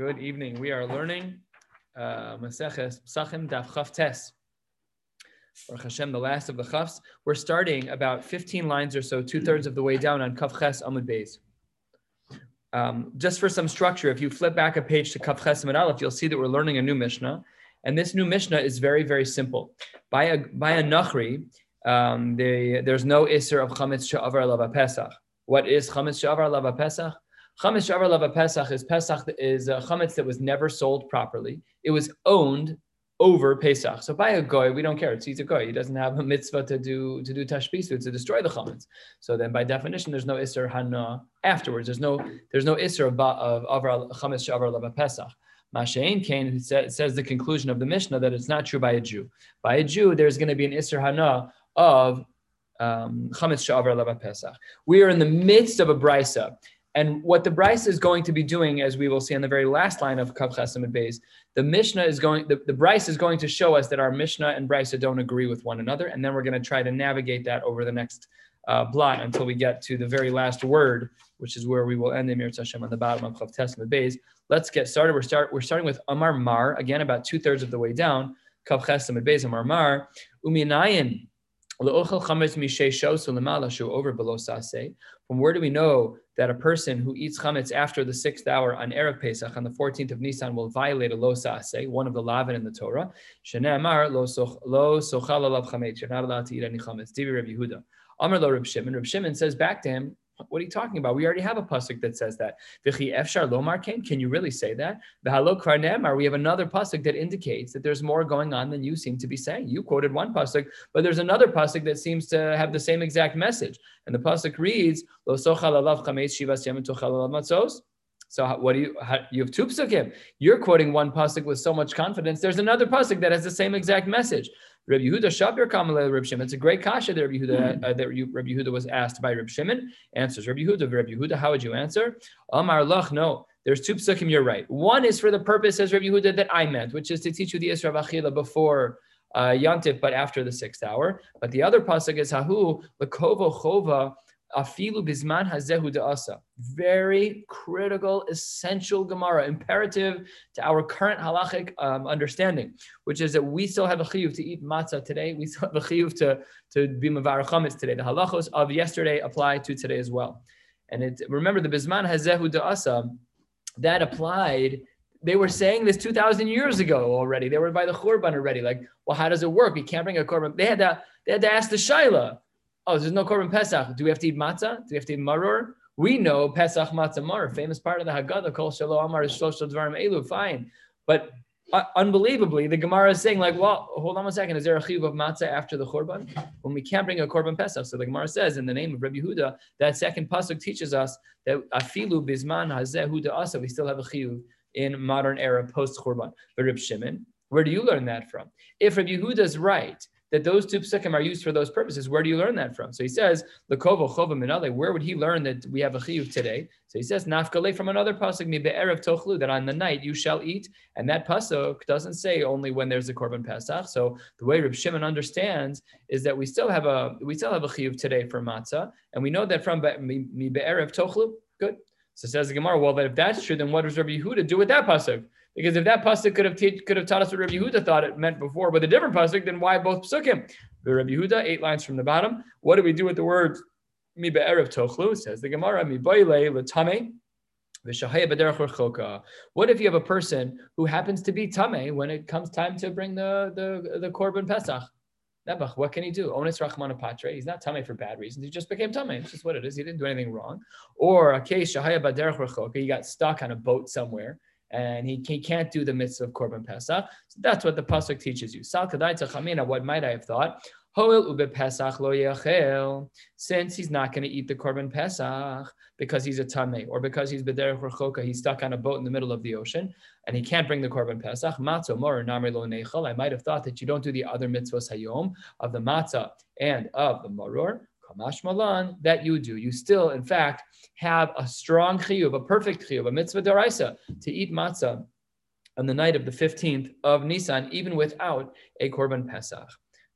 Good evening. We are learning uh, Maseches Psachim Daf Chaf Tes. Baruch Hashem, the last of the Chafs. We're starting about 15 lines or so, two thirds of the way down on Kaf Ches Amud Beis. Um, just for some structure, if you flip back a page to Kaf Ches Amud Aleph, you'll see that we're learning a new Mishnah. And this new Mishnah is very, very simple. By a, by a Nachri, um, they, there's no Isser of Chametz Sha'avar Lava Pesach. What is Chametz Sha'avar Lava Pesach? Chametz Shavar Lava Pesach is Pesach is a chametz that was never sold properly. It was owned over Pesach. So by a goy, we don't care. It's he's a goy. He doesn't have a mitzvah to do to do tashbisu to destroy the chametz. So then, by definition, there's no iser hana afterwards. There's no there's no iser of of chametz shavar lava Pesach. Mashain Kane says, the conclusion of the Mishnah that it's not true by a Jew. By a Jew, there's going to be an iser hana of um, chametz shavar lava Pesach. We are in the midst of a brisa. And what the Brisa is going to be doing, as we will see on the very last line of Kav Ches Amud Beis, the Mishnah is going, the, the Brisa is going to show us that our Mishnah and Brisa don't agree with one another. And then we're going to try to navigate that over the next uh, blot until we get to the very last word, which is where we will end the Mir Hashem on the bottom of Kav Ches Amud Beis. Let's get started. We're, start, we're starting with Amar Mar, again, about two thirds of the way down. Kav Ches Amud Beis, Amar Mar, Uminayin. Over below sase. From where do we know that a person who eats chametz after the sixth hour on erev Pesach on the 14th of Nisan will violate a lo sase, one of the lavin in the Torah? Shene'amar lo sochal alav chametz. You're not allowed to eat any chametz. Divi Reb Yehuda. Amar lo Reb Shimon. Reb Shimon says back to him, what are you talking about? We already have a pasuk that says that. Can you really say that? We have another pasuk that indicates that there's more going on than you seem to be saying. You quoted one pasuk, but there's another pasuk that seems to have the same exact message. And the pasuk reads, Lo so what do you how, you have two psukim? You're quoting one pasuk with so much confidence. There's another pasuk that has the same exact message. Rabbi Yehuda Shabir Kamalei Rabbi Shimon. It's a great kasha that Rabbi Yehuda, uh, that Rabbi Yehuda was asked by Rabbi Shimon. Answers Rabbi Yehuda. Rabbi Yehuda, how would you answer? Amar Lach. No, there's two psukim. You're right. One is for the purpose, as Rabbi Yehuda, that I meant, which is to teach you the Isra Achila before uh, Yantif, but after the sixth hour. But the other pasuk is Hahu Lakovo Chova Afilu bisman hazehu de'asa. Very critical, essential Gemara, imperative to our current halachic um, understanding, which is that we still have a chiyuv to eat matzah today. We still have a chiyuv to, to be chametz today. The halachos of yesterday apply to today as well. And it, remember, the bisman hazehu de'asa, that applied they were saying this 2,000 years ago already. They were by the Churban already. Like, well, how does it work? We can't bring a Korban. They had to, they had to ask the Shaila oh, there's no korban Pesach. Do we have to eat matzah? Do we have to eat maror? We know Pesach matzah maror, famous part of the Haggadah, Kol Shalom Amar Shlosh Dvarim Elu, fine. But uh, unbelievably, the Gemara is saying like, well, hold on a second, is there a chiyuv of matzah after the korban? When we can't bring a korban Pesach. So the Gemara says in the name of Rabbi Huda, that second pasuk teaches us that afilu bisman hazeh huda asa, we still have a chiyuv in modern era post korban. But Rabbi Shimon, where do you learn that from? If Rabbi Huda is right, that those two psukim are used for those purposes. Where do you learn that from? So he says, Lakovo minale. Where would he learn that we have a chiyuv today? So he says, Nafkale from another pasuk, mi be'erev tochlu, that on the night you shall eat. And that pasuk doesn't say only when there's a korban pesach. So the way Reb Shimon understands is that we still have a we still have a chiyuv today for matzah, and we know that from mi be'erev tochlu. Good. So says the Gemara. Well, if that's true, then what does Rabbi Yehuda do with that pasuk? Because if that pasuk could have te- could have taught us what Rabbi Yehuda thought it meant before, but a different pasuk, then why both psukim? The Rabbi Yehuda, eight lines from the bottom. What do we do with the words mi be'erev tochlu? Says the Gemara, mi boile letame. What if you have a person who happens to be tame when it comes time to bring the the, the korban pesach? Nebuch, What can he do? Onis Rachmana Patre. He's not tame for bad reasons. He just became tame. It's just what it is. He didn't do anything wrong. Or a case Shahaya Baderech He got stuck on a boat somewhere and he, he can't do the mitzvah of Korban Pesach. So that's what the pasuk teaches you. What might I have thought? Pesach lo Since he's not going to eat the Korban Pesach because he's a Tameh or because he's Bederech Rechoka, he's stuck on a boat in the middle of the ocean and he can't bring the Korban Pesach. Matzah mor namri lo nechal. I might have thought that you don't do the other mitzvahs hayom of the matzah and of the maror. Kamash malan that you do. You still, in fact, have a strong chiyuv, a perfect chiyuv, a mitzvah daraisa to eat matzah on the night of the 15th of Nisan, even without a korban pesach.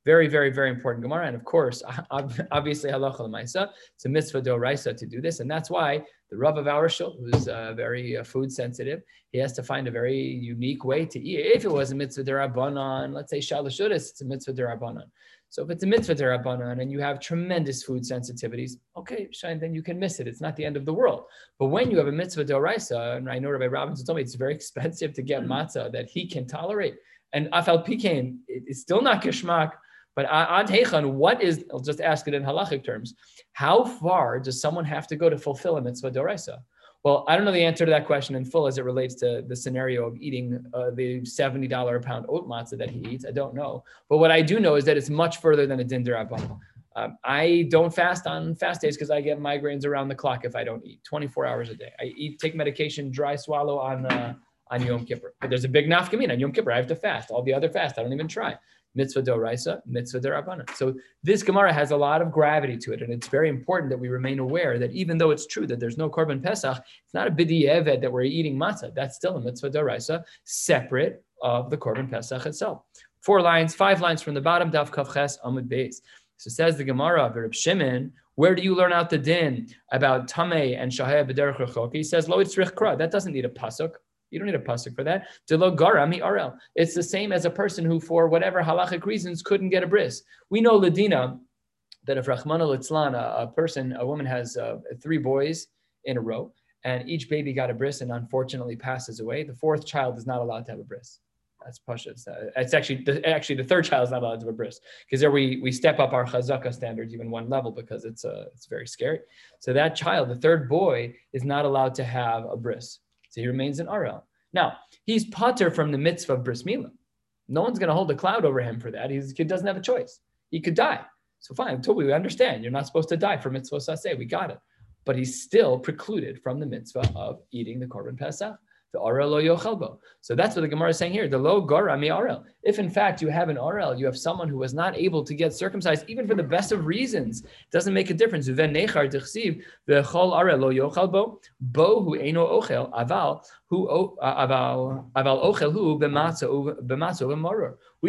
Very, very, very important Gemara. And of course, obviously, halacha l'maisa, it's a mitzvah doraisa to do this. And that's why the Rav of our who's uh, very uh, food sensitive, he has to find a very unique way to eat. If it was a mitzvah derabanan, let's say shalashudas, it's a mitzvah derabanan. So if it's a mitzvah derabanan and you have tremendous food sensitivities, okay, shine, then you can miss it. It's not the end of the world. But when you have a mitzvah doraisa, and I know Rabbi Robinson told me it's very expensive to get matzah that he can tolerate, and afal pikain, it's still not kishmak. But ad hechan, what is? I'll just ask it in halachic terms. How far does someone have to go to fulfill a mitzvah doraisa? Well, I don't know the answer to that question in full as it relates to the scenario of eating uh, the $70 a pound oat matzah that he eats. I don't know. But what I do know is that it's much further than a din um, I don't fast on fast days because I get migraines around the clock if I don't eat 24 hours a day. I eat, take medication, dry swallow on uh, on Yom Kippur. But there's a big nafkamina on Yom Kippur. I have to fast. All the other fast, I don't even try mitzvah doraisa, mitzvah derabbanan. So this Gemara has a lot of gravity to it, and it's very important that we remain aware that even though it's true that there's no korban pesach, it's not a b'di'eved that we're eating matzah. That's still a mitzvah doraisa, separate of the korban pesach itself. Four lines, five lines from the bottom, daf kavches amud beis. So says the Gemara Reb Shimon, where do you learn out the din about tamei and shahaya b'derech He says lo itzrich kra. That doesn't need a pasuk. You don't need a pasuk for that. It's the same as a person who, for whatever halachic reasons, couldn't get a bris. We know Ladina that if Rahman al a person, a woman has uh, three boys in a row, and each baby got a bris and unfortunately passes away, the fourth child is not allowed to have a bris. That's pasha. It's, uh, it's actually the, actually the third child is not allowed to have a bris because there we we step up our chazaka standards even one level because it's uh, it's very scary. So that child, the third boy, is not allowed to have a bris. So he remains in Arel. Now, he's potter from the mitzvah of bris milah. No one's going to hold a cloud over him for that. His kid doesn't have a choice. He could die. So fine, totally, we understand. You're not supposed to die for mitzvah saseh. We got it. But he's still precluded from the mitzvah of eating the korban pesach. The lo. So that's what the Gemara is saying here. The lo gora mi arel. If in fact you have an arel, you have someone who was not able to get circumcised, even for the best of reasons, it doesn't make a difference. Bo hu eno ochel aval We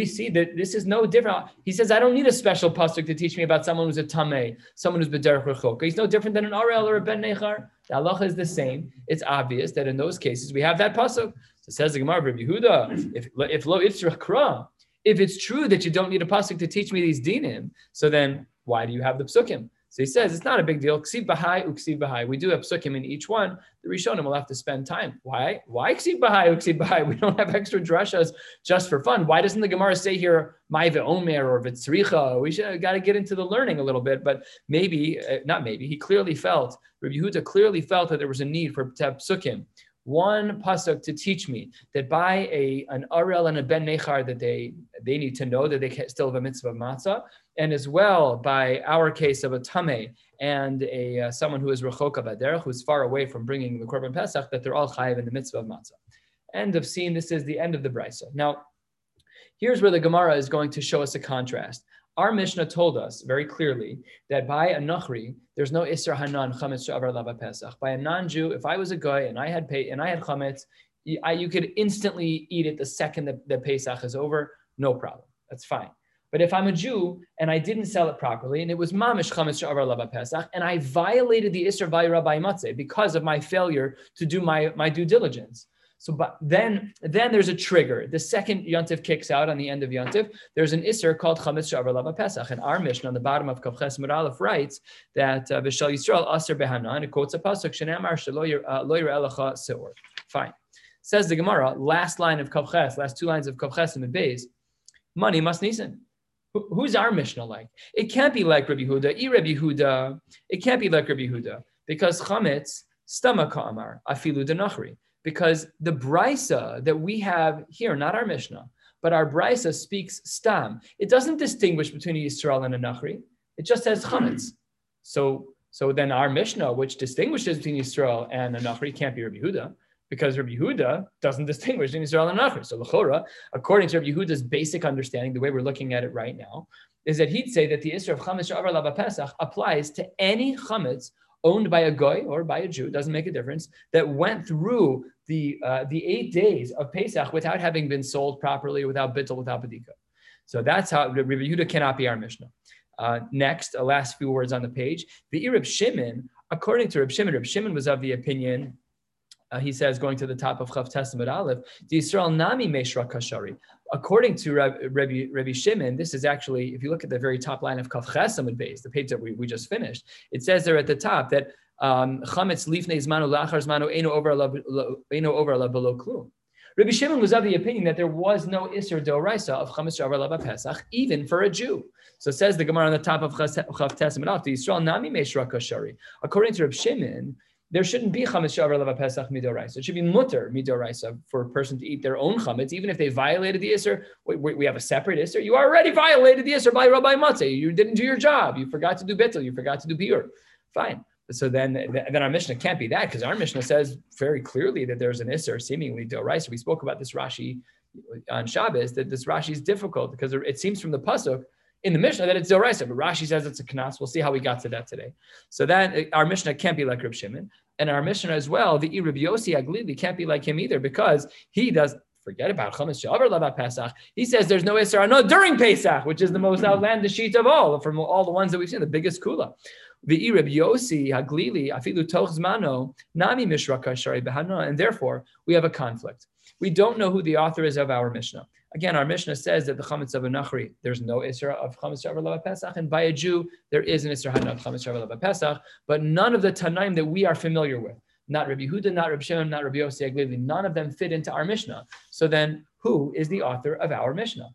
see that this is no different. He says, I don't need a special pasuk to teach me about someone who's a tameh, someone who's b'derech rechok. He's no different than an arel or a ben nechar. The halacha is the same. It's obvious that in those cases we have that pasuk. So says the Gemara, Rabbi Yehuda, if if lo if it's true that you don't need a pasuk to teach me these dinim, so then why do you have the psukim? So he says it's not a big deal. Ksiv bahai, uksiv bahai. We do have psukim in each one. The Rishonim will have to spend time. Why? Why ksiv bahai, uksiv bahai? We don't have extra drashas just for fun. Why doesn't the Gemara say here my Omer or vitzricha? We should got to get into the learning a little bit. But maybe, uh, not maybe, he clearly felt, Rabbi Yehuda clearly felt that there was a need for to have psukim one pasuk to teach me that by a an arel and a ben nechar that they they need to know that they can still have a mitzvah of matzah, and as well by our case of a tame and a uh, someone who is rechoka baderech, who is far away from bringing the korban pesach, that they're all chayiv in the mitzvah of matzah. End of scene. This is the end of the brisa. Now, here's where the Gemara is going to show us a contrast. Our Mishnah told us very clearly that by a Nachri, there's no Isra Hanan Chametz Shavar Lava Pesach. By a non-Jew, if I was a guy and I had pay, and I had Chametz, I, you could instantly eat it the second that the Pesach is over, no problem. That's fine. But if I'm a Jew and I didn't sell it properly, and it was mamish chametz shavar lava pesach, and I violated the isra vayra by matzeh because of my failure to do my, my due diligence, so but then then there's a trigger. The second yontif kicks out on the end of yontif. There's an isser called chametz shavar lava pesach. And our mission on the bottom of kavches muralef writes that uh, v'shal yisrael aser behana and it quotes a pasuk shenamar shelo uh, elecha seor. Fine. Says the Gemara, last line of kavches, last two lines of kavches and beis, money must nisan. Who's our Mishnah like? It can't be like Rabbi Huda. I Rabbi Huda. It can't be like Rabbi Huda because chametz stomach amar afilu denachri because the brisa that we have here, not our Mishnah, but our brisa speaks stam. It doesn't distinguish between a Yisrael and a Nachri. It just says chametz. So, so then our Mishnah, which distinguishes between Yisrael and a Nachri, can't be Rabbi Yehuda because Rabbi Yehuda doesn't distinguish between Yisrael and Nachri. So Lechora, according to Rabbi Yehuda's basic understanding, the way we're looking at it right now, is that he'd say that the Isra of Chametz Shavar Lava Pesach applies to any Chametz owned by a goy or by a Jew, doesn't make a difference, that went through the uh, the eight days of Pesach without having been sold properly, without bittul, without badika. So that's how Rabbi Yehuda cannot be our Mishnah. Uh, next, last few words on the page. The Reb Shimon, according to Reb Shimon, Reb Shimon was of the opinion uh, he says, going to the top of Chav Tes Amud Aleph, the Israel Nami Meshra Kashari. According to Rabbi, Shimon, this is actually, if you look at the very top line of Kav Ches Amud base, the page that we, we just finished, it says there at the top that um, Chametz lifnei zmanu lachar zmanu eno over ala below klum. Rabbi Shimon was of the opinion that there was no Isser Doraisa of Chametz Shavar Lava Pesach, even for a Jew. So it says the Gemara on the top of Chav Tes Amud, the Israel Nami Meshra Kashari. According to Rabbi Shimon, there shouldn't be chametz shavar lava pesach midoraisa. It should be mutter midoraisa for a person to eat their own chametz, even if they violated the iser. We, we, have a separate iser. You already violated the iser by Rabbi Matzeh. You didn't do your job. You forgot to do betel. You forgot to do pure. Fine. So then, then our Mishnah can't be that because our Mishnah says very clearly that there's an iser seemingly doraisa. We spoke about this Rashi on Shabbos that this Rashi is difficult because it seems from the pasuk in the Mishnah that it's Doraisa, but Rashi says it's a Knas. We'll see how we got to that today. So that uh, our Mishnah can't be like Reb Shimon. And our Mishnah as well, the Irib Yossi Aglili can't be like him either because he does forget about Chametz Shavar Lava Pesach. He says there's no Isra no during Pesach, which is the most outlandish sheet of all from all the ones that we've seen, the biggest kula. The Irib Yossi Haglili Afilu Toch Nami Mishra Kashari Behana, and therefore we have a conflict. We don't know who the author is of our Mishnah. Again, our Mishnah says that the chametz of a nachri, there's no isra of chametz shavar pesach, and by a Jew there is an isra of chametz shavar pesach, but none of the tanaim that we are familiar with, not Rabbi Huda, not Rabbi Shimon, not Rabbi Yossi Aglili, none of them fit into our Mishnah. So then, who is the author of our Mishnah?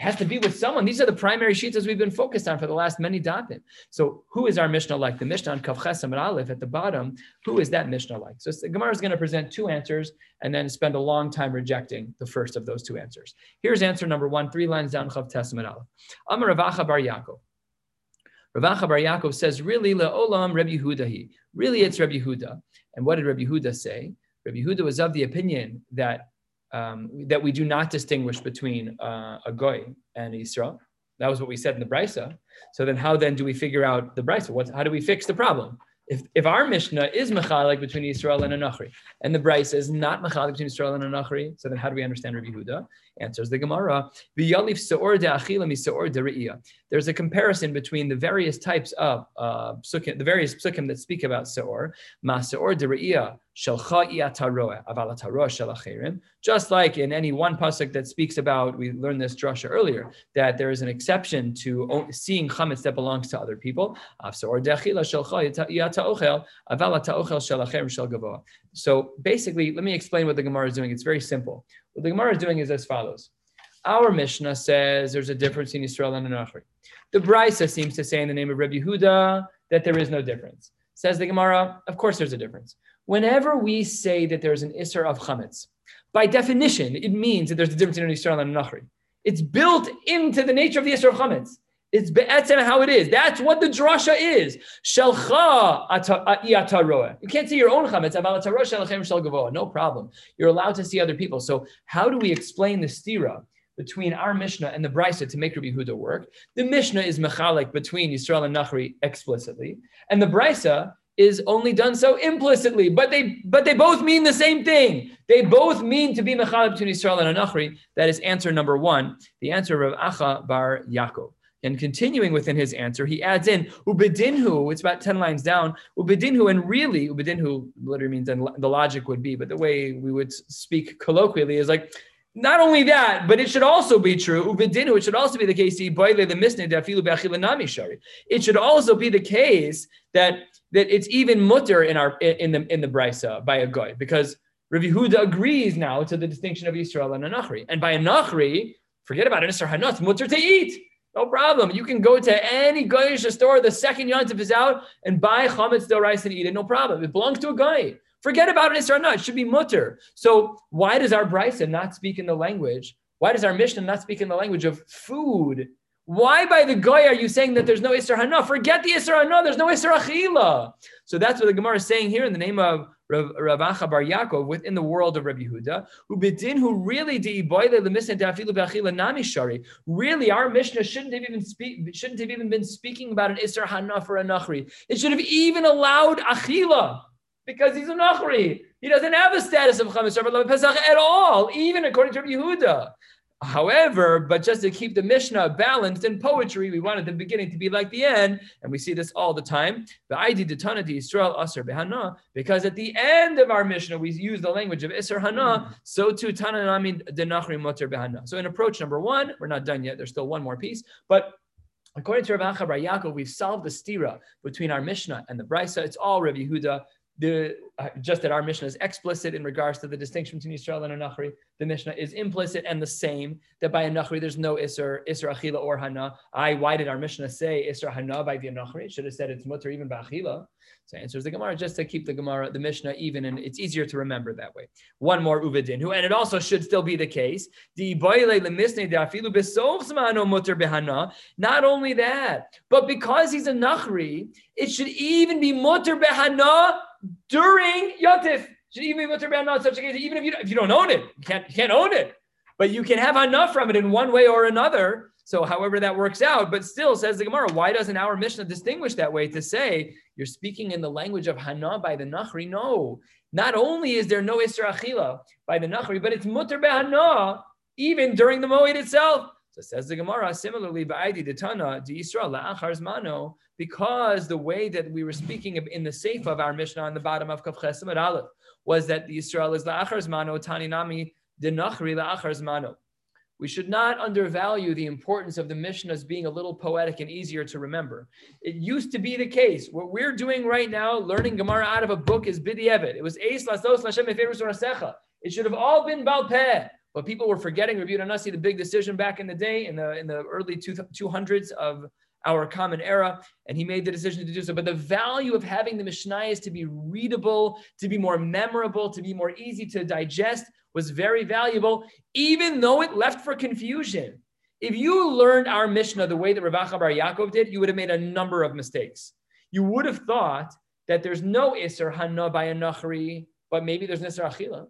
Has to be with someone. These are the primary sheets as we've been focused on for the last many datim. So who is our Mishnah like? The Mishnah on Kavches and Aleph at the bottom, who is that Mishnah like? So the Gemara is going to present two answers and then spend a long time rejecting the first of those two answers. Here's answer number one, three lines down Chav Tes Amud Aleph. Amar Rav Acha Bar Yaakov. Rav Acha Bar Yaakov says, really, le'olam Rabbi Yehuda Really, it's Rabbi Yehuda. And what did Rabbi Yehuda say? Rabbi Yehuda was of the opinion that um, that we do not distinguish between uh, a goy and Israel. That was what we said in the brisa. So then, how then do we figure out the brisa? What, how do we fix the problem? If, if our Mishnah is mechalik between Israel and a Nachri, and the Brisa is not mechalik between Israel and a Nachri, so then how do we understand Rabbi Huda? Answers the Gemara. There's a comparison between the various types of uh, psukim, the various psukim that speak about seor. Ma seor de just like in any one pasuk that speaks about, we learned this drasha earlier, that there is an exception to seeing chametz that belongs to other people. So basically, let me explain what the Gemara is doing. It's very simple. What the Gemara is doing is as follows. Our Mishnah says there's a difference in Israel and in Anachri. The Brisa seems to say in the name of Rabbi Yehuda that there is no difference. Says the Gemara, of course there's a difference. Whenever we say that there's an Isser of Chametz, by definition, it means that there's a difference between Israel and Nachri. It's built into the nature of the Isser of Chametz. It's be'etzem how it is. That's what the drasha is. Shelcha uh, You can't see your own chametz. No problem. You're allowed to see other people. So how do we explain the stira between our Mishnah and the Brisa to make Rabbi Huda work? The Mishnah is mechalik between Yisrael and Nachri explicitly, and the Brisa is only done so implicitly, but they but they both mean the same thing. They both mean to be mechalik between Israel and Anachri. That is answer number one, the answer of Acha bar Yaakov. And continuing within his answer, he adds in ubedinhu. It's about ten lines down. Ubedinhu, and really ubedinhu literally means and the logic would be, but the way we would speak colloquially is like not only that, but it should also be true. Ubedinu, it should also be the case. It should also be the case that that it's even mutter in our in the in the brisa by a guy because Rav Yehuda agrees now to the distinction of Yisrael and Anachri, and by Anachri, forget about it, Isser Hanat, mutter to eat. No problem. You can go to any Goyish store the second Yontif is out and buy chametz del rice and eat it. No problem. It belongs to a guy. Forget about it, Isra. It should be mutter. So why does our Brisa not speak in the language? Why does our Mishnah not speak in the language of food? Why by the goy are you saying that there's no Isra Hana? Forget the Isra Hana. There's no Isra Achila. So that's what the Gemara is saying here in the name of Rav, Ravacha Bar Yaakov within the world of Rabbi Yehuda, who bedin who really Really, our Mishnah shouldn't have even speak shouldn't have even been speaking about an Isra Hana for a Nachri. It should have even allowed Achila because he's a Nachri. He doesn't have the status of Chametz Pesach at all, even according to Rabbi Yehuda. However, but just to keep the Mishnah balanced in poetry, we wanted the beginning to be like the end, and we see this all the time. Because at the end of our Mishnah, we use the language of Isser Hana, so too Tananami Denachri Moter Behana. So in approach number one, we're not done yet. There's still one more piece, but According to Rav Yaakov, we've solved the stira between our Mishnah and the Brisa. It's all Rav Yehuda the uh, just that our Mishnah is explicit in regards to the distinction between Israel and a Nachri. The Mishnah is implicit and the same that by a Nachri there's no Isser, Isser Achila or Hana. I why did our Mishnah say Isser Hana by the Nachri? It should have said it's Mutter even by Achila. So answers the Gemara just to keep the Gemara, the Mishnah even, and it's easier to remember that way. One more Uvedin, who and it also should still be the case. Not only that, but because he's a Nachri, it should even be Mutter Behana during. Should even even if you, if you don't own it, you can't, you can't own it. But you can have enough from it in one way or another. So, however that works out, but still, says the Gemara, why doesn't our Mishnah distinguish that way to say you're speaking in the language of Hana by the Nachri? No. Not only is there no Isra Achila by the Nachri, but it's Mutter Behana even during the Moed itself. So says the Gemara, similarly, Ba'idi Ditana, Di Yisrael, La'achar Zmano, because the way that we were speaking in the safe of our Mishnah on the bottom of Kaf Chesim Aleph was that the Yisrael is La'achar Zmano, Tani Nami, Dinachri La'achar Zmano. We should not undervalue the importance of the Mishnahs being a little poetic and easier to remember. It used to be the case. What we're doing right now, learning Gemara out of a book, is Bidiyevit. It was Eis Lasos Lashem It should have all been bal Balpeh. But people were forgetting Rabbi Nasi, the big decision back in the day, in the in the early two, 200s of our common era, and he made the decision to do so. But the value of having the Mishnah is to be readable, to be more memorable, to be more easy to digest was very valuable, even though it left for confusion. If you learned our Mishnah the way that Rav Acha Bar Yaakov did, you would have made a number of mistakes. You would have thought that there's no Isser Hana by a Nachri, but maybe there's an Isser Achila.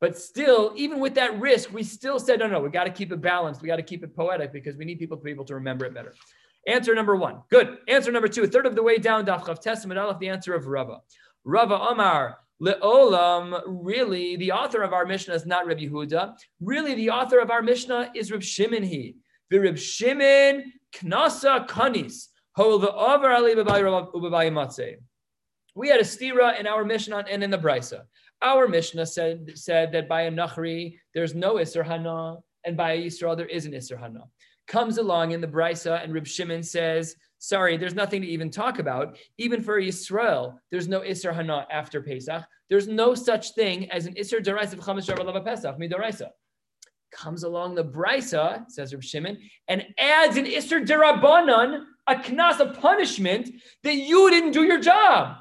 But still, even with that risk, we still said, no, no, we got to keep it balanced. We got to keep it poetic because we need people to be able to remember it better. Answer number one. Good. Answer number two. A third of the way down, Daf Chav Tes Amud Aleph, the answer of Rava. Rava Omar, Le'olam, really, the author of our Mishnah is not Rabbi Yehuda. Really, the author of our Mishnah is Reb Shimon he. The Reb Shimon Knasa Kanis. We had a stira in our Mishnah and in the Brisa. Our Mishnah said, said that by a Nachri, there's no Isser Hana, and by a Yisrael, there is an Isser Hana. Comes along in the Brisa, and Rib Shimon says, Sorry, there's nothing to even talk about. Even for Yisrael, there's no Isser Hana after Pesach. There's no such thing as an Isser Daraisa of Chamas Lava Pesach, Midoraisa. Comes along the Brisa, says Rib Shimon, and adds an Isser Derabanan, a knas, a punishment that you didn't do your job.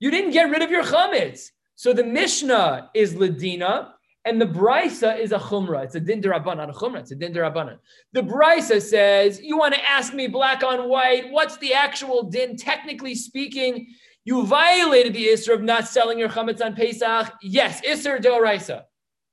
You didn't get rid of your chametz. So the Mishnah is Ladina, and the Brisa is a Chumra. It's a Din Derabanan, not a Chumra. It's a Din Derabanan. The Brisa says, You want to ask me black on white, what's the actual Din? Technically speaking, you violated the Isser of not selling your Chametz on Pesach. Yes, Isser Doraisa.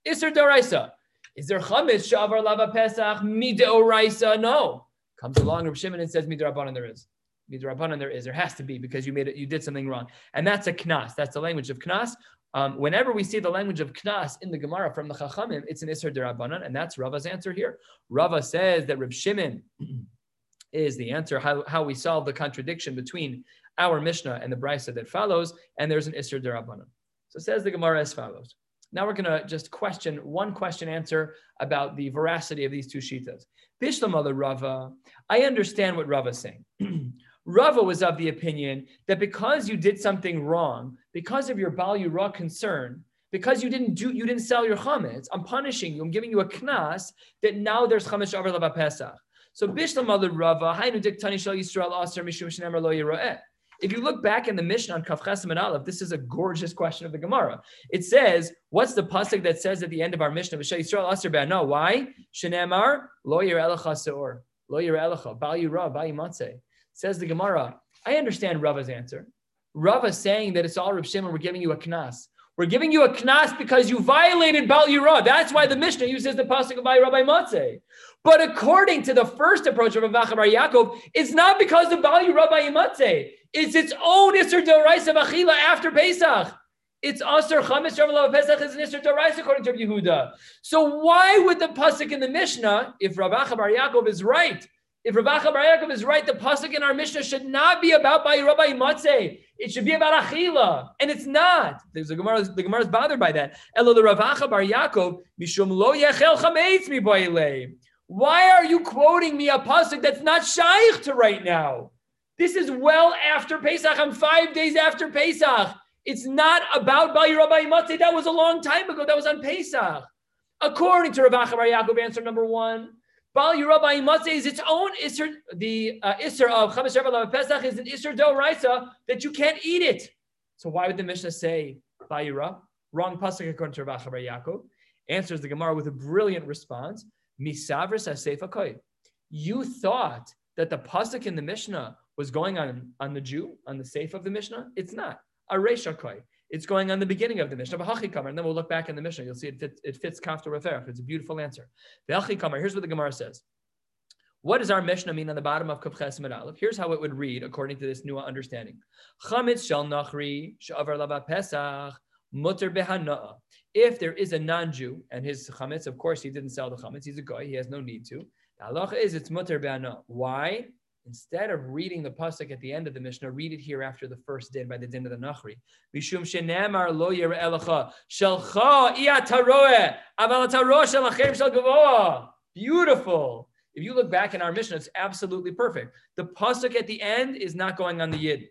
Isser Doraisa. Is there Chametz Shavar Lava Pesach? Mi Doraisa? No. Comes along Rav Shimon and says Midrabanan there is. Midrabanan there is. There has to be because you made it, you did something wrong. And that's a knas. That's the language of knas. Um, whenever we see the language of knas in the Gemara from the Chachamim, it's an Isser Derabanan, and that's Rava's answer here. Rava says that Reb Shimon is the answer, how, how we solve the contradiction between our Mishnah and the Brisa that follows, and there's an Isser Derabanan. So says the Gemara as follows. Now we're going to just question one question answer about the veracity of these two shitas. Bishlam Rava, I understand what Rava is saying. Rava was of the opinion that because you did something wrong, because of your Bal Yura concern, because you didn't do, you didn't sell your chametz, I'm punishing you. I'm giving you a knas that now there's chametz over lava pesach. So bishlam Rava, hainu diktani shal Yisrael aser mishum shenemer lo yira'eh. If you look back in the Mishnah on Kafchesim and Aleph, this is a gorgeous question of the Gemara. It says, what's the pasuk that says at the end of our Mishnah, V'shal Yisrael aser No, why? Shenemar lo yira'elecha seor, lo yira'elecha, bal yira, bal yimatzeh. Says the Gemara, I understand Rava's answer. Rava saying that it's all Reb Shimon, we're giving you a knas. We're giving you a knas because you violated Bal Yirah. That's why the Mishnah uses the pasuk of Rabbi Matzeh. But according to the first approach of Rav Bar Yaakov, it's not because of Bal Yirah by Matzeh. It's its own Isser Doraisa Achila after Pesach. It's Aser Chametz Shavuot Pesach is an Isser Dorais according to Yehuda. So why would the pasuk in the Mishnah, if Rav Bar Yaakov is right, if Acha Bar Yaakov is right, the pasuk in our Mishnah should not be about Bayi Rabbi Matzeh. It should be about Achila, and it's not. There's a Gemara. The Gemara is bothered by that. Elo the Rav Acha Bar Yaakov mishum lo yechel chametz mi Why are you quoting me a pasuk that's not shaykh to right now? This is well after Pesach. I'm five days after Pesach. It's not about Bali Rabbi Matzeh. That was a long time ago. That was on Pesach. According to Rav Bar Yaakov, answer number one, Bali Rabbi Matzeh is its own Isser. The uh, Isser of Chamesh Rabbi Pesach is an Isser Do Raisa that you can't eat it. So why would the Mishnah say Bali Wrong pasuk according to Rav Yaakov. Answers the Gemara with a brilliant response. Misavris Asefa You thought that the pasuk in the Mishnah was going on on the Jew, on the safe of the Mishnah. It's not. Areshakoi. It's going on the beginning of the Mishnah. And then we'll look back in the Mishnah. You'll see it fits, it fits Kafta Referach. It's a beautiful answer. Here's what the Gemara says. What does our Mishnah mean on the bottom of Kavches Aleph? Here's how it would read according to this new understanding. Lava pesach. If there is a non-Jew and his chametz, of course, he didn't sell the chametz. He's a guy. He has no need to. The halacha is it's mutter. Why? Instead of reading the pasuk at the end of the Mishnah, read it here after the first din by the din of the Nachri. Mishum shenamar lo. Beautiful. If you look back in our Mishnah, it's absolutely perfect. The pasuk at the end is not going on the yid,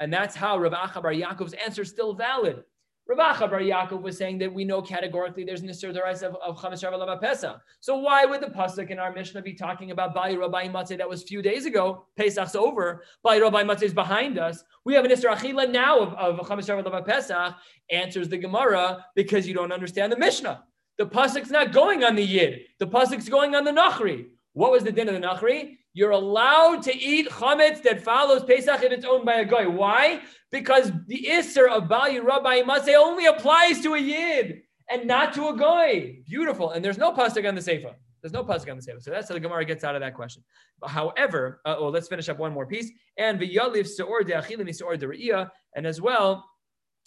and that's how Rav Acha Bar Yaakov's answer is still valid. Rav Acha Bar Yaakov was saying that we know categorically there's Nisr Darais of, of Chametz Shavuot Pesach. So why would the pasuk in our Mishnah be talking about Bai Rabbi Matzeh that was a few days ago? Pesach's over. Bai Rabbi Matzeh is behind us. We have an Nisr Achila now of, of Chametz Shavuot Pesach. Answers the Gemara because you don't understand the Mishnah. The pasuk's not going on the Yid. The pasuk's going on the Nachri. What was the din of the Nachri? You're allowed to eat chametz that follows Pesach if it's owned by a guy. Why? Because the Isser of Bali Rabbi Masay only applies to a Yid and not to a guy. Beautiful. And there's no pasuk on the Sefer. There's no pasuk on the Sefer. So that's how the Gemara gets out of that question. However, uh, well, let's finish up one more piece. And v'yaliv seor de'achilin seor de're'iyah. And as well,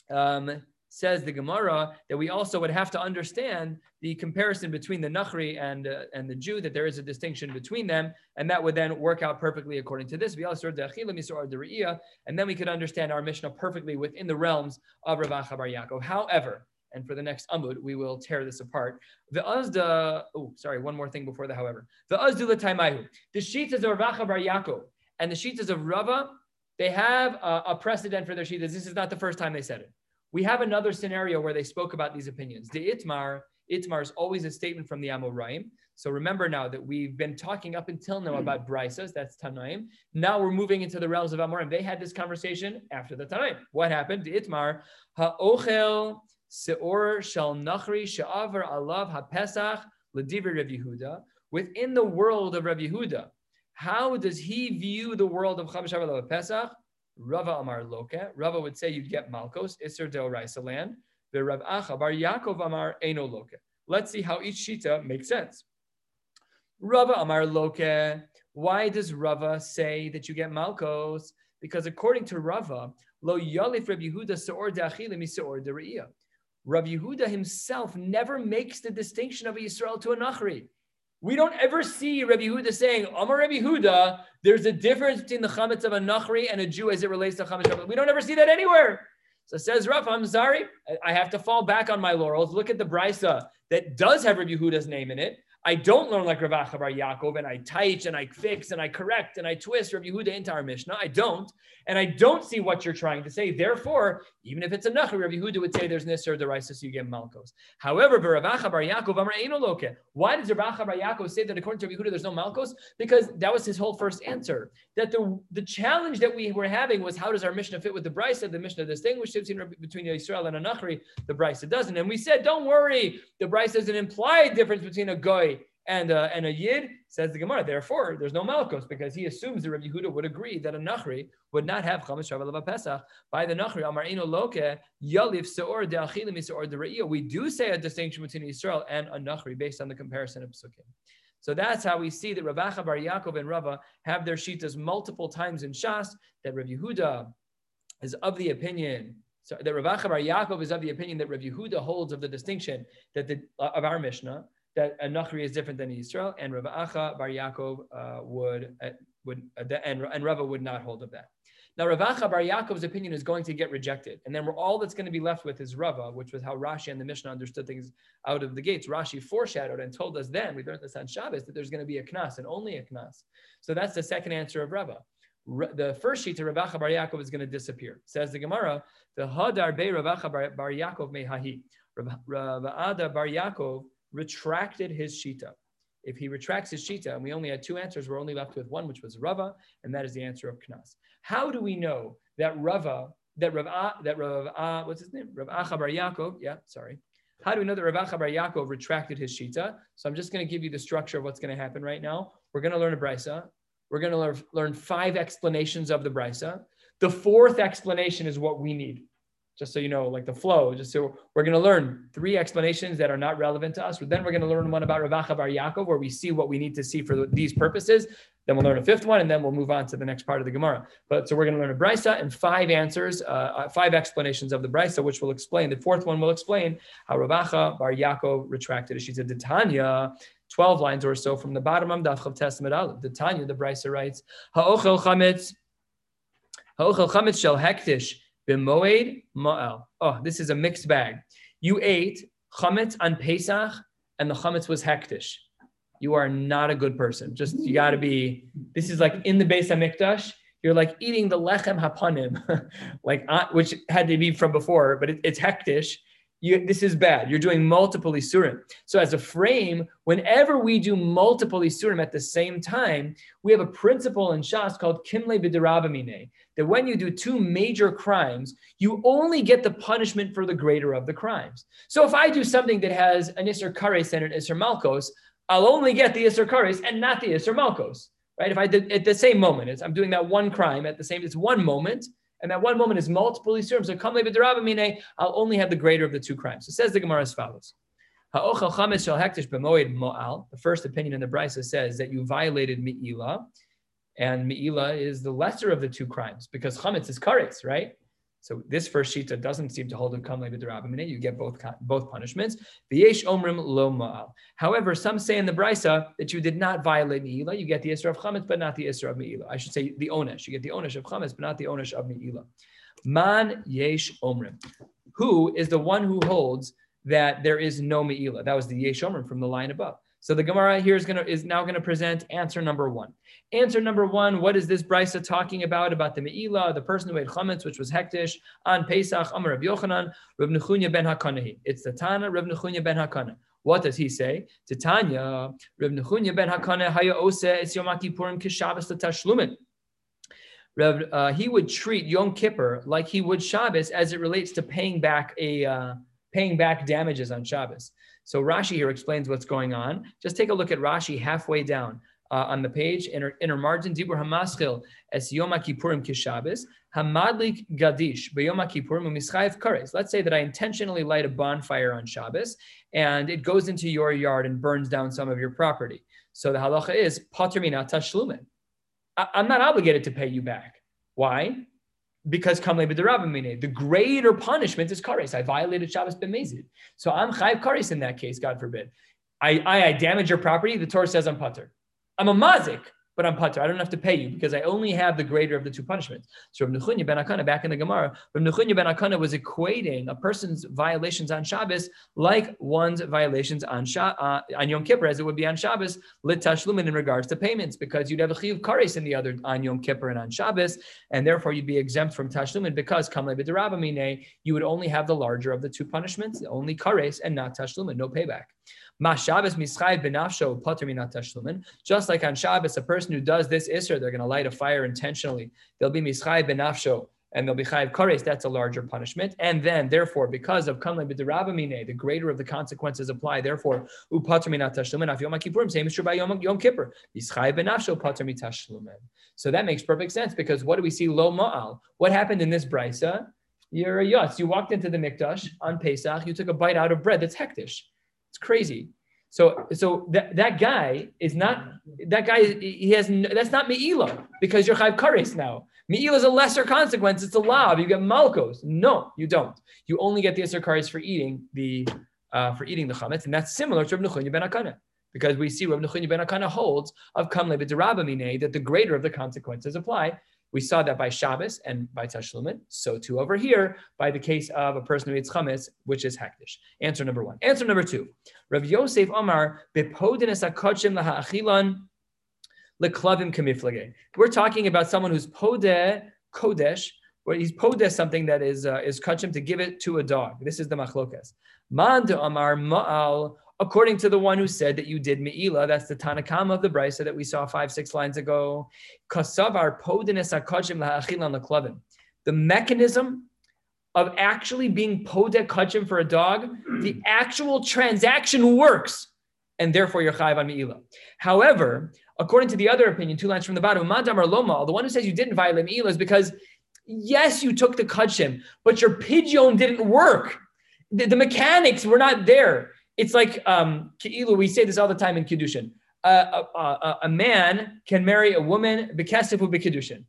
um, says the Gemara that we also would have to understand the comparison between the Nachri and, uh, and the Jew, that there is a distinction between them, and that would then work out perfectly according to this. And then we could understand our Mishnah perfectly within the realms of Rav Bar Yaakov. However, and for the next Amud, we will tear this apart. The Azda, oh, sorry, one more thing before the however. The Azdu. The sheets of Rav Bar Yaakov and the sheets of Rava, they have a, a precedent for their sheets. This is not the first time they said it. We have another scenario where they spoke about these opinions. The Itmar, Itmar is always a statement from the Amoraim. So remember now that we've been talking up until now hmm. about Brisas, that's Tanaim. Now we're moving into the realms of Amoraim. They had this conversation after the Tanaim. What happened? The Itmar, Ha'ochel Seor Shal Nachri Sha'avar Alav HaPesach Ladivir Rav Yehuda. Within the world of Rav Yehuda, how does he view the world of Chav Shabbat Pesach? Rava Amar Loke. Rava would say you'd get Malkos, Isser Del Raisa land. The Rav Acha Bar Yaakov Amar Eno Loke. Let's see how each Shita makes sense. Rava Amar Loke. Why does Rava say that you get Malkos? Because according to Rava, Lo Yalif Rav Yehuda Seor Da'achile Mi Seor De'Re'iyah. Rav Yehuda himself never makes the distinction of a Yisrael to a Nachri. We don't ever see Rabbi Huda saying, Amar Rabbi Huda, there's a difference between the chametz of a Nachri and a Jew as it relates to chametz. We don't ever see that anywhere. So says Rav, I'm sorry, I have to fall back on my laurels. Look at the brisa that does have Rabbi Huda's name in it. I don't learn like Rav Acha Bar Yaakov and I teach and I fix and I correct and I twist Rav Yehuda into our Mishnah. I don't. And I don't see what you're trying to say. Therefore, even if it's a Nachri, Rav Yehuda would say there's Nisr Deraisa, so you get Malkos. However, Rav Acha Bar Yaakov, Amar. Why does Rav Acha Bar Yaakov say that according to Rav Yehuda there's no Malkos? Because that was his whole first answer. That the, the challenge that we were having was how does our Mishnah fit with the Brisa? Of the Mishnah distinguishes between Israel and a Nachri. The Brisa doesn't. And we said, don't worry, the Brisa is an implied difference between a Goy and uh, and a yid says the Gemara. Therefore, there's no malkos because he assumes that Rabbi Yehuda would agree that a nachri would not have chametz shavuot pesach by the nachri. Amar eno loke yalif seor de'achilim seor de're'iyah. We do say a distinction between Israel and a nachri based on the comparison of psukim. So that's how we see that Rav Acha Bar Yaakov and Rava have their shitas multiple times in Shas. That Rabbi Yehuda is of the opinion So the Rav Acha Bar Yaakov is of the opinion that Rav Yehuda holds of the distinction that the, of our Mishnah that a Nachri is different than Israel, and Rav Acha Bar Yaakov uh, would uh, would uh, and and Rava would not hold of that. Now Rav Acha Bar Yaakov's opinion is going to get rejected, and then we're, all that's going to be left with is Rava, which was how Rashi and the Mishnah understood things out of the gates. Rashi foreshadowed and told us then we learned this on Shabbos that there's going to be a knas and only a knas. So that's the second answer of Rava. The first sheet to Rav Acha Bar Yaakov is going to disappear. Says the Gemara, the Hadar Be Rav Acha Bar Yaakov Mehahi. Rav Ada Bar Yaakov retracted his shita. If he retracts his shita, and we only had two answers, we're only left with one, which was Rava, and that is the answer of Knas. How do we know that Rava, that Rav, that Rav, what's his name? Rav Acha Bar Yaakov, yeah, sorry. How do we know that Rav Acha Bar Yaakov retracted his shita? So I'm just going to give you the structure of what's going to happen right now. We're going to learn a brisa. We're going to learn, learn five explanations of the brisa. The fourth explanation is what we need just so you know, like the flow, just so we're going to learn three explanations that are not relevant to us. Then we're going to learn one about Rav Acha Bar Yaakov, where we see what we need to see for these purposes. Then we'll learn a fifth one, and then we'll move on to the next part of the Gemara. But so we're going to learn a brisa and five answers, uh, uh five explanations of the brisa, which will explain. The fourth one will explain how Rav Acha Bar Yaakov retracted. She said, "Tanya." 12 lines or so from the bottom of Daf Chav Tes Amud Aleph. The Tanya, the Brisa writes, Ha'ochel chametz, ha'ochel chametz shel hektish, B'moed ma'al. Oh, this is a mixed bag. You ate chametz on Pesach, and the chametz was hektish. You are not a good person. Just you got to be. This is like in the Beis Hamikdash. You're like eating the lechem hapanim, like uh, which had to be from before, but it, it's hektish you, this is bad. You're doing multiple Isurim. So, as a frame, whenever we do multiple Isurim at the same time, we have a principle in Shas called Kimle B'derabamine, that when you do two major crimes, you only get the punishment for the greater of the crimes. So, if I do something that has an Isser Kares and an Isser Malkos, I'll only get the Isser Kares and not the Isser Malkos. Right? If I did at the same moment, I'm doing that one crime at the same, it's one moment and that one moment is multiple Yisurim. So come I'll only have the greater of the two crimes. So says the Gemara as follows. The first opinion in the Brisa says that you violated Mi'ila, and Mi'ila is the lesser of the two crimes because chametz is kares, right? So this first shita doesn't seem to hold a kamle b'derabimine. You get both both punishments. V'yesh omrim lo ma'al. However, some say in the brisa that you did not violate meila. You get the isra of chametz, but not the isra of meila. I should say the onesh. You get the onesh of chametz, but not the onesh of meila. Man yesh omrim. Who is the one who holds that there is no meila? That was the yesh omrim from the line above. So the Gemara here is gonna is now to present answer number one. Answer number one: What is this brisa talking about? About the meila, the person who ate chametz, which was hektish on Pesach. Amar Rav Yochanan, Rav Nechunya ben Hakanahi. It's the Tana Rav Nechunya ben Hakana. What does he say? Titanya, Rav Nechunya ben Hakana haya ose es Yom Kippurim kishabes letashlumin. Rev, uh, he would treat Yom Kippur like he would Shabbos as it relates to paying back a uh, paying back damages on Shabbos. So Rashi here explains what's going on. Just take a look at Rashi halfway down uh, on the page, inner, inner margin, Dibur Hamaschil es Yom Kippurim kishabes, Hamadlik Gadish beyom Kippurim umischayev kares. Let's say that I intentionally light a bonfire on Shabbos and it goes into your yard and burns down some of your property. So the halacha is patermina tashlumin. I'm not obligated to pay you back. Why? Because b'derabamine, the greater punishment is kares. I violated Shabbos b'mezid. So I'm chayv kares in that case, God forbid. I, I, I damage your property, the Torah says I'm putter. I'm a mazik but I'm pater. I don't have to pay you because I only have the greater of the two punishments. So Rav Nechunya ben Akana, back in the Gemara, Rav Nechunya ben Akana was equating a person's violations on Shabbos like one's violations on uh, on Yom Kippur, as it would be on Shabbos, lit tashlumin in regards to payments, because you'd have a chiyuv kares in the other on Yom Kippur and on Shabbos, and therefore you'd be exempt from tashlumin because kamle b'derabamine, you would only have the larger of the two punishments, only kares and not tashlumin, no payback. Just like on Shabbos, a person who does this Isser, they're going to light a fire intentionally. They'll be mischai benafsho and they'll be chayiv kares. That's a larger punishment. And then, therefore, because of kamle b'derabamine, the greater of the consequences apply. Therefore, upater minat tashlumen. Same is true by yom, kippur. Benafsho. So that makes perfect sense because what do we see? Lo ma'al. What happened in this brisa? You're a yutz. You walked into the mikdash on Pesach. You took a bite out of bread that's hektish. Crazy. So, so that, that guy is not that guy. He has that's not meila because you're chayv kares now. Me'ila is a lesser consequence. It's a lav. You get malkos. No, you don't. You only get the Isser Kares for eating the uh, for eating the chametz, and that's similar to Rav Nechunya ben Akana. Because we see Rav Nechunya ben Akana holds of kamle b'derabamine that the greater of the consequences apply. We saw that by Shabbos and by Tashlumin. So too over here by the case of a person who eats chametz, which is hektish. Answer number one. Answer number two. Rav Yosef Omar leklavim kamiflage. We're talking about someone who's podeh kodesh, where he's podeh something that is uh, is kachim to give it to a dog. This is the machlokas. Man de Amar Ma'al, according to the one who said that you did Me'ila, that's the Tanakama of the Brisa that we saw five, six lines ago. The mechanism of actually being podek kachim for a dog, the actual transaction works, and therefore you're chayiv on meila. However, according to the other opinion, two lines from the bottom, Madamar Loma, the one who says you didn't violate meila is because yes, you took the kachim, but your pigeon didn't work the, the, mechanics were not there. It's like um, we say this all the time in kiddushin. Uh, a, a, a, man can marry a woman bekestifu kiddushin,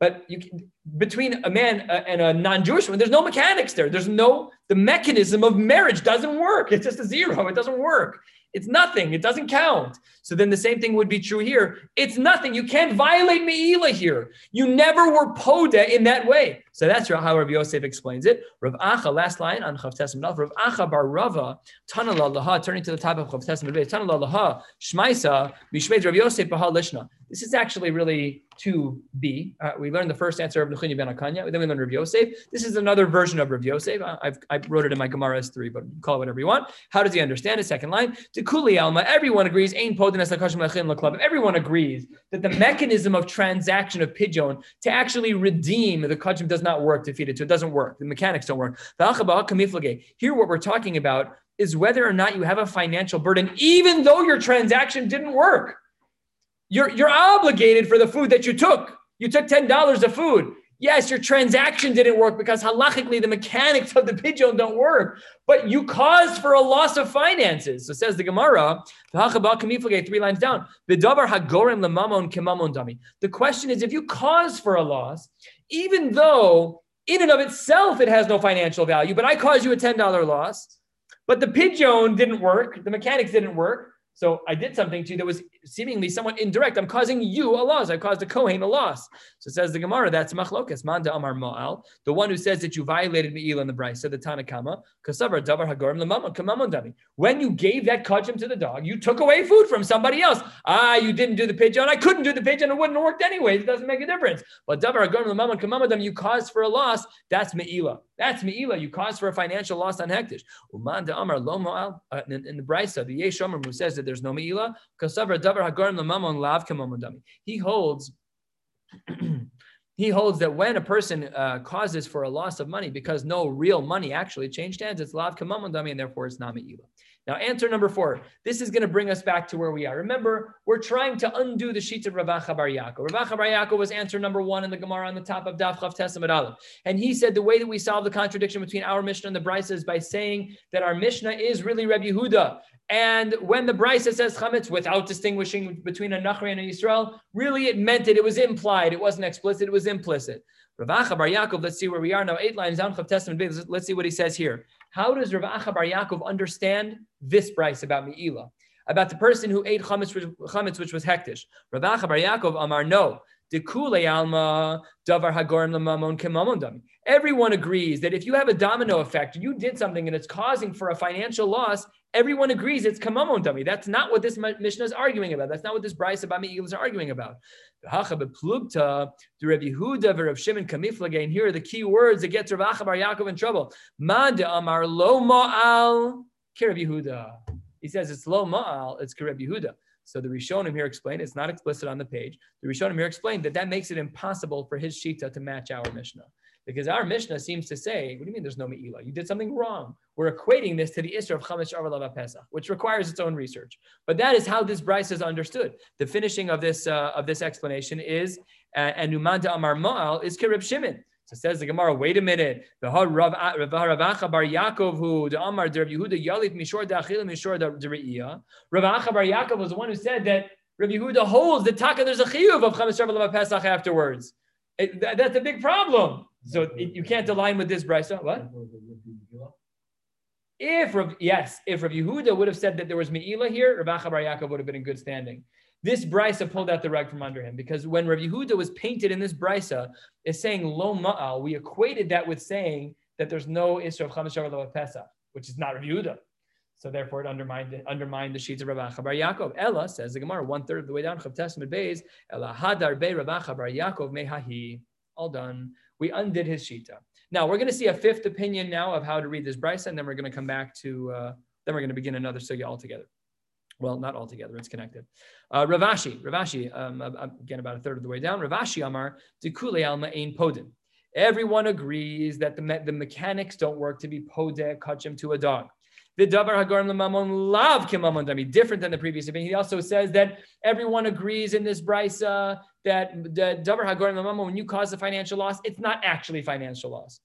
but you can, between a man uh, and a non-Jewish woman, there's no mechanics there. There's no the mechanism of marriage doesn't work. It's just a zero. It doesn't work. It's nothing. It doesn't count. So then the same thing would be true here. It's nothing. You can't violate Me'ila here. You never were Poda in that way. So that's how Rabbi Yosef explains it. Rav Acha, last line on Chav Tesam Rav Acha bar Rava, Tanala Laha, turning to the top of Chav Tesam Tanala Laha, Shmaisa, Mishmed Rav Yosef Bahal Lishna. This is actually really 2b. Uh, we learned the first answer of Nechunya ben Akanya, then we learned Rav Yosef. This is another version of Rav Yosef. I've, I wrote it in my Gemara S3, but call it whatever you want. How does he understand it? Second line, to Kuli Alma, everyone agrees, Ain Podines Lakashim Everyone agrees that the mechanism of transaction of Pidyon to actually redeem the Kachim does not work to feed it, so it doesn't work. The mechanics don't work. Here, what we're talking about is whether or not you have a financial burden, even though your transaction didn't work. You're, you're obligated for the food that you took. You took $10 of food. Yes, your transaction didn't work because halachically the mechanics of the pigeon don't work, but you caused for a loss of finances. So says the Gemara, three lines down. The question is if you cause for a loss, even though in and of itself it has no financial value, but I caused you a $10 loss, but the pigeon didn't work, the mechanics didn't work, so I did something to you that was seemingly somewhat indirect. I'm causing you a loss. I caused a Kohen a loss. So says the Gemara, that's machlokas. Manda Amar Ma'al, the one who says that you violated Me'il in the Brisa, said the Tanakama, Kasavar Davar Hagorim Lamamon, Kamamon Dami. When you gave that kachim to the dog, you took away food from somebody else. Ah, you didn't do the pigeon. I couldn't do the pigeon. It wouldn't have worked anyways. It doesn't make a difference. But Davar Hagorim Lamamon, Kamamon Dami, you caused for a loss. That's Me'ila. That's Me'ila. You caused for a financial loss on Hektish. Umanda Amar Lo uh, in the Brisa, the Yesh who says that there's no Me'ila, Kasavar Davar Hagorim Lamamon Lav Kamamon Dami. He holds. he holds that when a person uh, causes for a loss of money because no real money actually changed hands, it's lav kamamon dami, and therefore it's nami ila. Now, answer number four. This is going to bring us back to where we are. Remember, we're trying to undo the sheets of Rav Acha Bar Yaakov. Rav Acha Bar Yaakov was answer number one in the Gemara on the top of Daf Chav Tes Amud Aleph. And he said the way that we solve the contradiction between our Mishnah and the Brisa is by saying that our Mishnah is really Reb Yehuda. And when the Brisa says chametz without distinguishing between a Nachri and a Yisrael, really it meant it. It was implied. It wasn't explicit. It was implicit. Rav Acha Bar Yaakov, let's see where we are now. Eight lines down, Chav Tes Amud. Let's see what he says here. How does Rav Acha Bar Yaakov understand this Brisa about Me'ilah? About the person who ate chametz, chametz which was hektish. Rav Acha Bar Yaakov Amar, no. alma davar hagorim lamamon Everyone agrees that if you have a domino effect, you did something and it's causing for a financial loss, everyone agrees it's kamamon dummy. That's not what this Mishnah is arguing about. That's not what this Brisa about me is arguing about. The Rebbe Yehuda Rav Shimon Kamiflage, and here are the key words that get Rav Bar Yaakov in trouble. Ma de Amar lo ma'al Kireb Yehuda. He says it's lo ma'al, it's Kireb Yehuda. So the Rishonim here explain, it's not explicit on the page. The Rishonim here explain that that makes it impossible for his Shita to match our Mishnah. Because our Mishnah seems to say, what do you mean there's no Me'ilah? You did something wrong. We're equating this to the Isra of Chametz Arvalava Pesach, which requires its own research. But that is how this Brisa is understood. The finishing of this uh, of this explanation is, uh, and Numanta Amar Ma'al is Kirib Shimon. So says the Gemara, wait a minute. The Rav Acha bar Yaakov who the Amar Rav Yehuda Yalit Mishor Dachil Mishor Deriya. Rav Acha bar Yaakov was the one who said that Rav Yehuda holds the taka there's a chiyuv of Chametz Rav Pesach afterwards. It, that, that's a big problem. So it, you can't align with this brisa. What? If Rav, yes, if Rav Yehuda would have said that there was Me'ila here, Rav Acha Bar Yaakov would have been in good standing. This brisa pulled out the rug from under him because when Rav Yehuda was painted in this brisa, is saying lo ma'al, we equated that with saying that there's no Isra of Chamesh Lo Pesach, which is not Rav Yehuda. So therefore, it undermined undermined the sheets of Rav Bar Yaakov. Ella says the Gemara one third of the way down Chav Tes Amud Beis Ella Hadar Be Rav Bar Yaakov Mehahi. All done. We undid his shita. Now we're going to see a fifth opinion now of how to read this brisa, and then we're going to come back to uh, then we're going to begin another sugya altogether. Well, not altogether; it's connected. Uh, Rav Ashi, Ravashi, um, again about a third of the way down. Rav Ashi Amar Dekule Alma Ein Podin. Everyone agrees that the, me- the mechanics don't work to be podeh kachim to a dog. The davar hagorim lemamon lav kimamon dami, different than the previous opinion. He also says that everyone agrees in this brisa that the davar hagorim lemamon, when you cause a financial loss, it's not actually financial loss.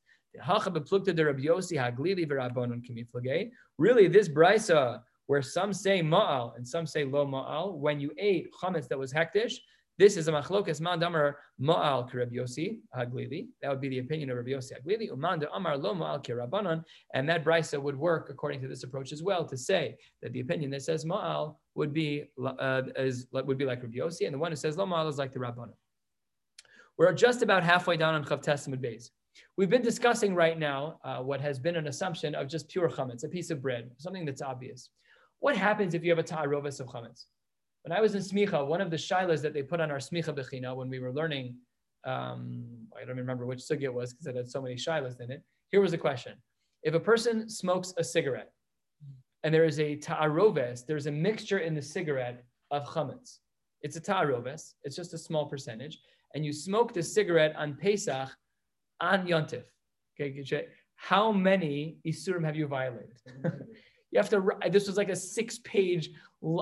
Really, this brisa where some say ma'al and some say lo ma'al, when you ate chametz that was hektish, this is a machlokas man damar ma'al kirab Yosi Haglili. That would be the opinion of Rabbi Yossi Haglili. Uman amar lo ma'al kirabanan, and that brisa would work according to this approach as well to say that the opinion that says ma'al would be uh, is would be like Rabbi Yossi, and the one who says lo ma'al is like the rabbanon. We're just about halfway down on Chav Tes Amud Beis. We've been discussing right now uh, what has been an assumption of just pure chametz, a piece of bread, something that's obvious. What happens if you have a ta'arovis of chametz? When I was in Smicha, one of the shilas that they put on our Smicha Bechina when we were learning, um, I don't remember which sugya it was because it had so many shilas in it. Here was the question. If a person smokes a cigarette and there is a ta'aroves, there's a mixture in the cigarette of chametz. It's a ta'aroves, it's just a small percentage. And you smoke the cigarette on Pesach on Yontif. Okay, how many Isurim have you violated? you have to this was like a six page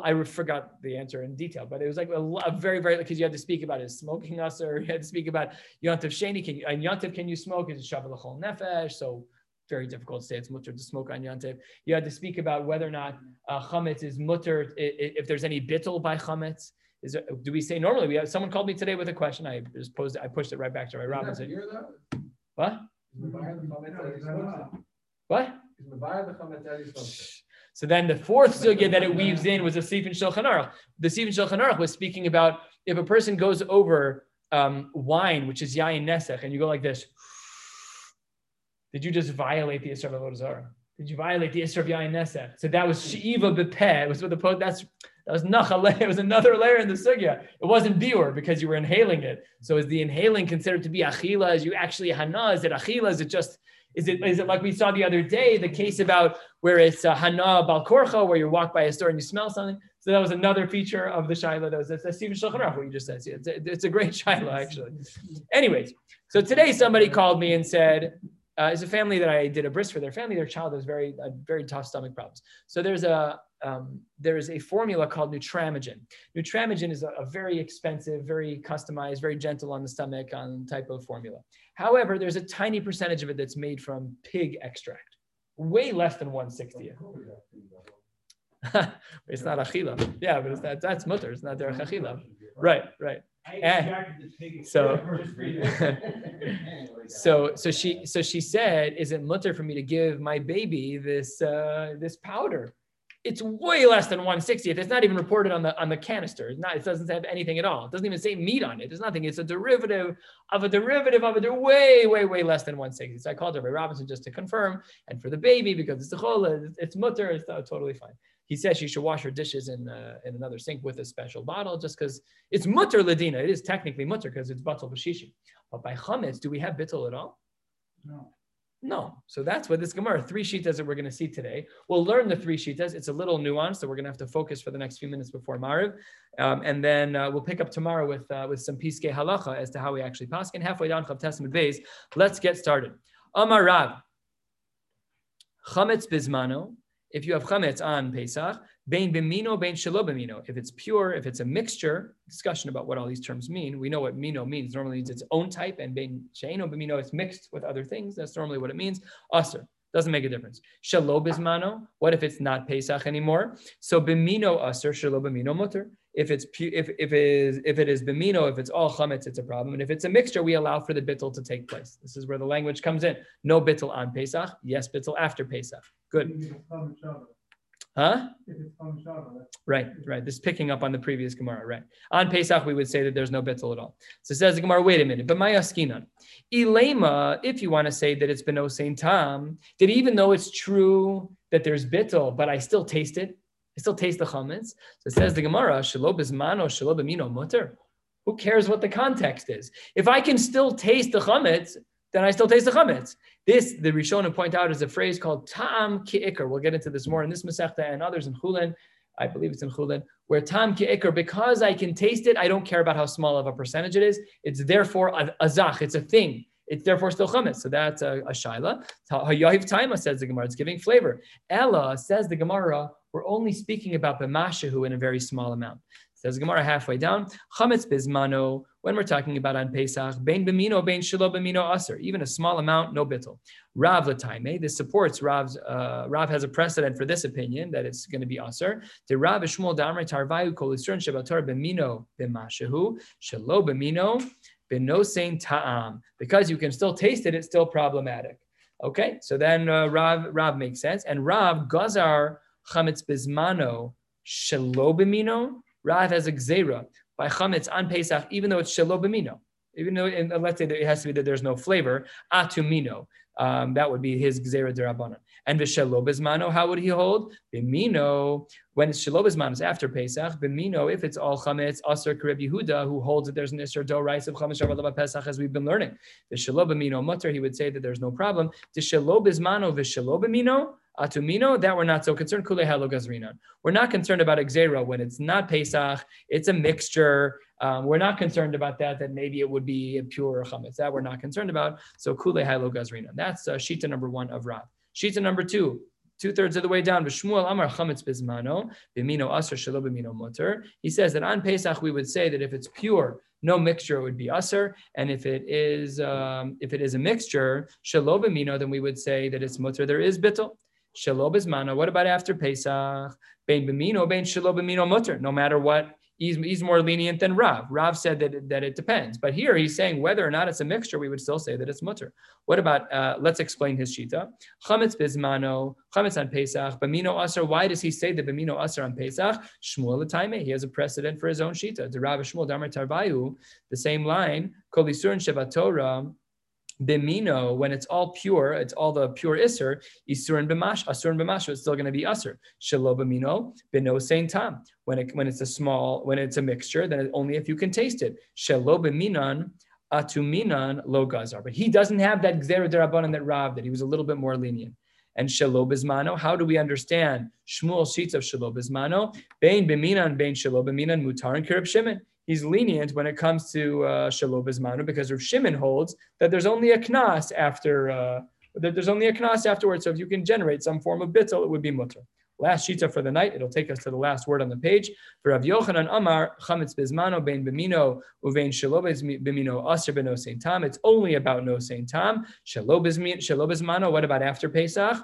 i forgot the answer in detail but it was like a, a very very because you had to speak about his smoking us or you had to speak about yontif sheni can you and yontif can you smoke? Is shabalachol nefesh? So very difficult to say it's mutter to smoke on yontif. You had to speak about whether or not uh, chametz is mutter if there's any bittel by chametz. Is there, do we say normally we have someone called me today with a question i just posed i pushed it right back to my robinson. What? What so then the fourth sugya that it weaves in was the Sifin Shulchan Aruch. The Sifin Shulchan Aruch was speaking about if a person goes over um, wine, which is yayin nesech, and you go like this, did you just violate the Isra of Avodah Did you violate the Isra of yayin nesech? So that was shiva bepeh. It was what the that's that was nachale. It was another layer in the sugya. It wasn't biur because you were inhaling it. So is the inhaling considered to be achila? Is you actually hana? Is it achila? Is it just is it, is it like we saw the other day, the case about where it's uh, Hana Balkorcha, where you walk by a store and you smell something? So that was another feature of the Shiloh. That was that's, Stephen Shulchan what you just said. It's a, it's a great Shiloh, actually. Anyways, so today somebody called me and said, uh, it's a family that I did a bris for their family. Their child has very, uh, very tough stomach problems. So there's a, um, there is a formula called Nutramigen. Nutramigen is a, a, very expensive, very customized, very gentle on the stomach on type of formula. However, there's a tiny percentage of it that's made from pig extract, way less than 160th. it's not achila. Yeah, but it's not, that's mutter. It's not their achila. Right, right. And so, so, so she, so she said, "Is it mutter for me to give my baby this, uh, this powder?" It's way less than 160th. It's not even reported on the on the canister. It's not. It doesn't have anything at all. It doesn't even say meat on it. There's nothing. It's a derivative of a derivative of. They're way, way, way less than 160. So I called Rabbi Robinson just to confirm. And for the baby, because it's the chola, it's mutter. It's totally fine. He says she should wash her dishes in uh, in another sink with a special bottle, just because it's mutter ladina. It is technically mutter because it's batal b'shishi. But by chametz, do we have bittul at all? No. No. So that's what this Gemara, three shitas that we're going to see today. We'll learn the three shitas. It's a little nuanced, so we're going to have to focus for the next few minutes before Mariv. Um, and then uh, we'll pick up tomorrow with uh, with some piske halacha as to how we actually pass. And halfway down Chav Tes Amud Beis, let's get started. Amar Rav. Chametz bismano. If you have chametz on Pesach, Bain bimino, bain shelo bimino. If it's pure, if it's a mixture, discussion about what all these terms mean. We know what mino means. Normally means its own type, and bain sheino bimino is mixed with other things. That's normally what it means. Aser. Doesn't make a difference. Bismano. What if it's not Pesach anymore? So bimino aser, shalo bimino mutter. If it's if if it is if it is bimino, if it's all chametz, it's a problem. And if it's a mixture, we allow for the bittel to take place. This is where the language comes in. No bittel on Pesach. Yes, bittel after Pesach. Good. Huh? Right, right. This is picking up on the previous Gemara, right? On Pesach, we would say that there's no bittul at all. So says the Gemara, wait a minute, but my askinan. Ilema, if you want to say that it's been no same time, that even though it's true that there's bittul, but I still taste it, I still taste the chametz. So it says the Gemara, shalob is mano, shalob mino mutter. Who cares what the context is? If I can still taste the chametz, then I still taste the chametz. This, the Rishonim point out, is a phrase called tam ki'ikr. We'll get into this more in this Masechta and others in Chulin. I believe it's in Chulin, where tam ki'ikr, because I can taste it, I don't care about how small of a percentage it is. It's therefore a, a zach, it's a thing. It's therefore still chametz. So that's a, a shaila. Hayahiv taima says the Gemara. It's giving flavor. Ella says the Gemara. We're only speaking about b'mashahu in a very small amount. Says Gemara halfway down. Chametz bismano when we're talking about on Pesach, bein b'mino, bein shilo b'mino aser, even a small amount, no bittel. Rav lataime, this supports Rav's, uh, Rav has a precedent for this opinion that it's going to be aser. The Rav Shmuel damre tarvayu kol isron shabatar b'mino b'mashahu, shelo b'mino b'nosein ta'am. Because you can still taste it, it's still problematic. Okay, so then uh, Rav, Rav makes sense. And Rav gazar chametz bizmano shelo b'mino, Rav has a gzera by chametz on Pesach, even though it's shelo b'mino. Even though, and let's say that it has to be that there's no flavor, atumino. Um, that would be his gzera derabanan. And v'shelo bezmano, how would he hold? B'mino, when it's shelo bezmano, it's after Pesach. B'mino, if it's all chametz, aser kareb Yehuda, who holds that there's an isser do rice of chametz shabbat Pesach, as we've been learning. V'shelo b'mino mutter, he would say that there's no problem. Bezmano v'shelo b'mino, Atumino, that we're not so concerned. Kule gazrinan. We're not concerned about Xera when it's not Pesach, it's a mixture. Um, we're not concerned about that, that maybe it would be a pure chametz. That we're not concerned about. So kule halo gazrina. That's uh, shita number one of Rav. Shita number two, two thirds of the way down. V'shmuel amar chametz bizmano b'mino aser shelo b'mino mutter. He says that on Pesach we would say that if it's pure, no mixture it would be aser, and if it is um, if it is a mixture shelo b'mino, then we would say that it's mutter. There is bittel. Shelo bezmana. What about after Pesach? Bein b'mino, bein shelo b'mino mutter. No matter what, he's, he's more lenient than Rav. Rav said that, that it depends. But here he's saying whether or not it's a mixture, we would still say that it's mutter. What about, uh, let's explain his shita. Chametz bizmano, chametz on Pesach, b'mino aser. Why does he say that b'mino aser on Pesach? Shmuel l'taime. He has a precedent for his own shita. The Rav Shmuel Damar Tarvayu, the same line, kol yisurin shevat Torah, bimino, when it's all pure, it's all the pure iser, isurin b'mash, asurin b'mash, it's still going to be usur. Shelo bimino, bino same time. When it when it's a small, when it's a mixture, then only if you can taste it. Shelo biminan, atuminan lo gazar. But he doesn't have that gzera derabanan that Rav that he was a little bit more lenient. And shelo bizmano, how do we understand Shmuel sheets of shelo bizmano? Bein biminan, bein shelo biminan, mutar and kirib shimon he's lenient when it comes to uh, Shalom Bismanu because Rav Shimon holds that there's only a knas after uh, that there's only a knas afterwards. So if you can generate some form of bittel, it would be mutter. Last shita for the night. It'll take us to the last word on the page. For Rav Yochanan Amar chametz bismano bein bimino uvein shelo bimino aser beno saint tam. It's only about no saint tam. Shelo bismano. What about after Pesach?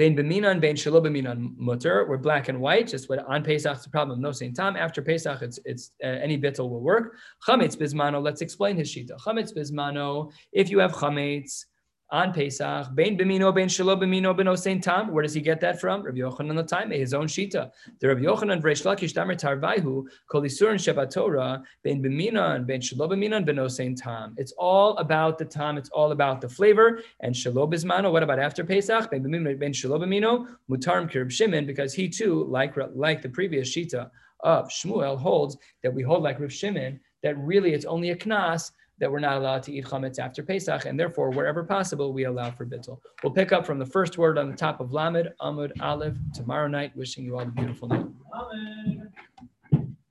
Bein b'minan, bein shelo b'minan mutter. We're black and white. Just what on Pesach it's a problem. No same time. After Pesach, it's it's uh, any bittel will work. Chametz bismano. Let's explain his shita. Chametz bismano. If you have chametz on Pesach, Bein Bimino, Bein Shelo Bimino, Beno Saint Tam. Where does he get that from? Rabbi Yochanan the time, his own Shita. The Rabbi Yochanan Vreish Lakish Damer Tarvaihu, Kol Yisur and Shabbat Torah, Bein Bimino and Bein Shelo Bimino and Beno Saint Tam. It's all about the time, it's all about the flavor. And Shelo Bismano, what about after Pesach? Bein Bimino, Bein Shelo Bimino, Mutarim Kirib Shimon, because he too, like, like the previous Shita of Shmuel, holds that we hold like Rav Shimon, that really it's only a knas that we're not allowed to eat chametz after Pesach, and therefore, wherever possible, we allow for bittul. We'll pick up from the first word on the top of Lamed, Amud, Aleph, tomorrow night. Wishing you all a beautiful night. Amen.